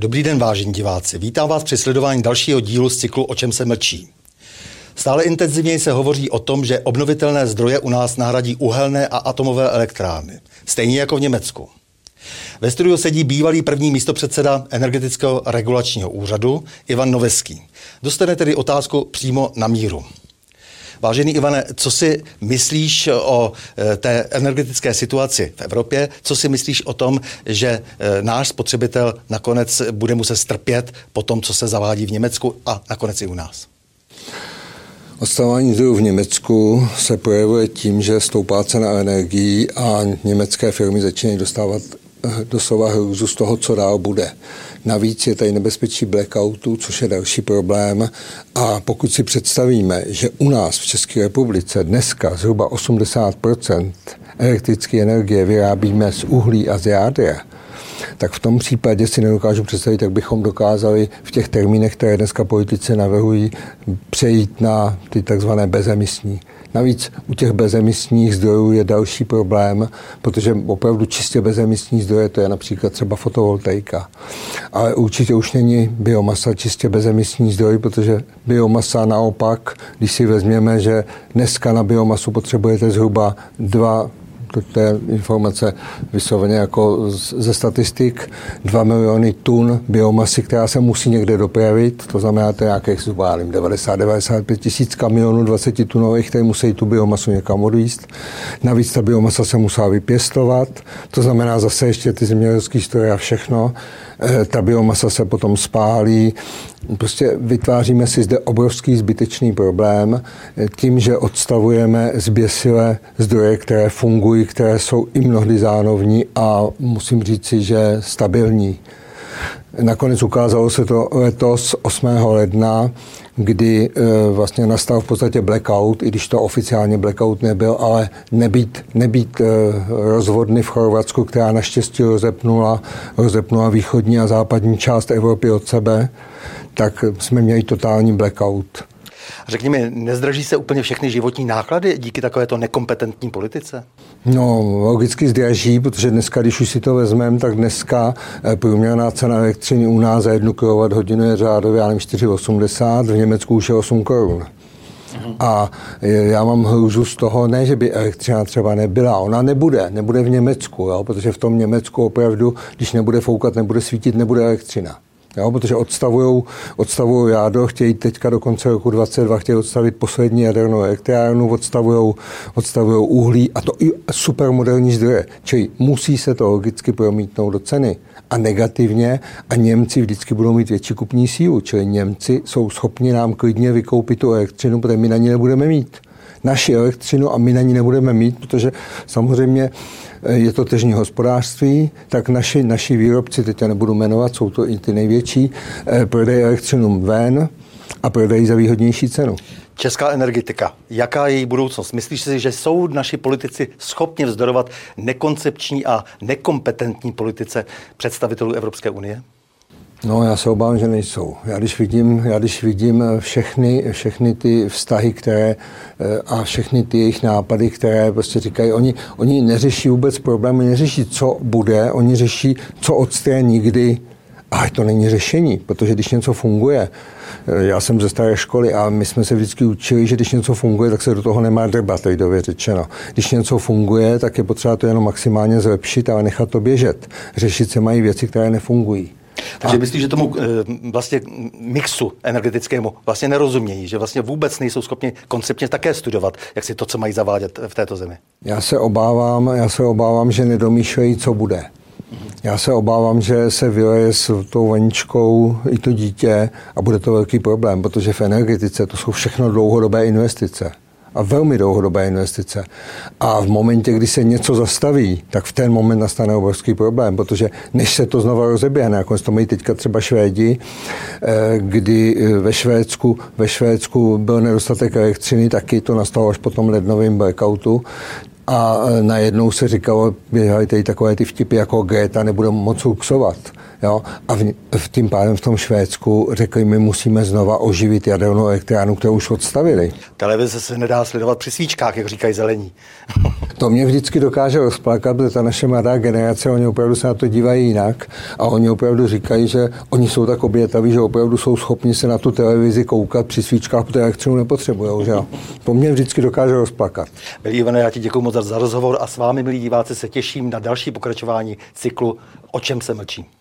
Dobrý den, vážení diváci. Vítám vás při sledování dalšího dílu z cyklu O čem se mlčí. Stále intenzivněji se hovoří o tom, že obnovitelné zdroje u nás nahradí uhelné a atomové elektrárny. Stejně jako v Německu. Ve studiu sedí bývalý první místopředseda energetického regulačního úřadu Ivan Noveský. Dostane tedy otázku přímo na míru. Vážený Ivane, co si myslíš o eh, té energetické situaci v Evropě? Co si myslíš o tom, že eh, náš spotřebitel nakonec bude muset strpět po tom, co se zavádí v Německu a nakonec i u nás? Odstavování zdrojů v Německu se projevuje tím, že stoupá cena energií a německé firmy začínají dostávat doslova hrůzu z toho, co dál bude. Navíc je tady nebezpečí blackoutu, což je další problém. A pokud si představíme, že u nás v České republice dneska zhruba 80% elektrické energie vyrábíme z uhlí a z jádra, tak v tom případě si nedokážu představit, jak bychom dokázali v těch termínech, které dneska politici navrhují, přejít na ty takzvané bezemisní. Navíc u těch bezemisních zdrojů je další problém, protože opravdu čistě bezemisní zdroje, to je například třeba fotovoltaika. Ale určitě už není biomasa čistě bezemisní zdroj, protože biomasa naopak, když si vezměme, že dneska na biomasu potřebujete zhruba 2 to, je informace vysloveně jako ze statistik, 2 miliony tun biomasy, která se musí někde dopravit, to znamená, to nějakých zhruba 90-95 tisíc kamionů 20 tunových, které musí tu biomasu někam odvíst. Navíc ta biomasa se musí vypěstovat, to znamená zase ještě ty zemědělské stroje a všechno. Eh, ta biomasa se potom spálí. Prostě vytváříme si zde obrovský zbytečný problém eh, tím, že odstavujeme zběsile zdroje, které fungují, které jsou i mnohdy zánovní a musím říci, že stabilní. Nakonec ukázalo se to letos 8. ledna, kdy e, vlastně nastal v podstatě blackout, i když to oficiálně blackout nebyl, ale nebýt, nebýt e, rozvodny v Chorvatsku, která naštěstí rozepnula, rozepnula východní a západní část Evropy od sebe, tak jsme měli totální blackout. Řekni mi, nezdraží se úplně všechny životní náklady díky takovéto nekompetentní politice? No, logicky zdraží, protože dneska, když už si to vezmeme, tak dneska eh, průměrná cena elektřiny u nás za jednu kWh je řádově, já nevím, 4,80, v Německu už je 8 korun. A já mám hrůzu z toho, ne, že by elektřina třeba nebyla, ona nebude, nebude v Německu, jo, protože v tom Německu opravdu, když nebude foukat, nebude svítit, nebude elektřina. Jo, protože odstavují odstavují jádro, chtějí teďka do konce roku 2022 chtějí odstavit poslední jadernou elektrárnu, odstavují odstavují uhlí a to i supermoderní zdroje. Čili musí se to logicky promítnout do ceny. A negativně a Němci vždycky budou mít větší kupní sílu. Čili Němci jsou schopni nám klidně vykoupit tu elektřinu, protože my na ní nebudeme mít naši elektřinu a my na ní nebudeme mít, protože samozřejmě eh, je to tržní hospodářství, tak naši, naši výrobci, teď já nebudu jmenovat, jsou to i ty největší, eh, prodají elektřinu ven a prodají za výhodnější cenu. Česká energetika, jaká je její budoucnost? Myslíš si, že jsou naši politici schopni vzdorovat nekoncepční a nekompetentní politice představitelů Evropské unie? No, já se obávám, že nejsou. Já když vidím, já když vidím všechny, všechny ty vztahy, které eh, a všechny ty jejich nápady, které prostě říkají, oni, oni neřeší vůbec problémy, neřeší, co bude, oni řeší, co odstraní, kdy, ale to není řešení, protože když něco funguje, eh, já jsem ze staré školy a my jsme se vždycky učili, že když něco funguje, tak se do toho nemá drbat, lidově řečeno. Když něco funguje, tak je potřeba to jenom maximálně zlepšit, ale nechat to běžet. Řešit se mají věci, které nefungují. Takže a... myslíš, že tomu eh, vlastně mixu energetickému vlastně nerozumějí, že vlastně vůbec nejsou schopni konceptně také studovat, jak si to, co mají zavádět v této zemi? Já se obávám, já se obávám, že nedomýšlejí, co bude. Já se obávám, že se vyleje s tou vaničkou i to dítě a bude to velký problém, protože v energetice to jsou všechno dlouhodobé investice a velmi dlouhodobé investice. A v momentě, kdy se něco zastaví, tak v ten moment nastane obrovský problém, protože než se to znova rozeběhne, jako to mají teďka třeba Švédi, eh, kdy eh, ve Švédsku, ve Švédsku byl nedostatek elektřiny, taky to nastalo až po tom lednovém blackoutu, a eh, najednou se říkalo, běhaly tady takové ty vtipy jako Greta nebude moc luxovat. Jo? A v, v tím pádem v tom Švédsku řekli, my musíme znova oživit jadernou elektrárnu, kterou už odstavili. Televize se nedá sledovat při svíčkách, jak říkají zelení. to mě vždycky dokáže rozplakat, protože ta naše mladá generace, oni opravdu se na to dívají jinak a oni opravdu říkají, že oni jsou tak obětaví, že opravdu jsou schopni se na tu televizi koukat při svíčkách, protože elektřinu nepotřebují. Že? To mě vždycky dokáže rozplakat. Milí Ivane, já ti děkuji moc za rozhovor a s vámi, milí diváci, se těším na další pokračování cyklu O čem se mlčí.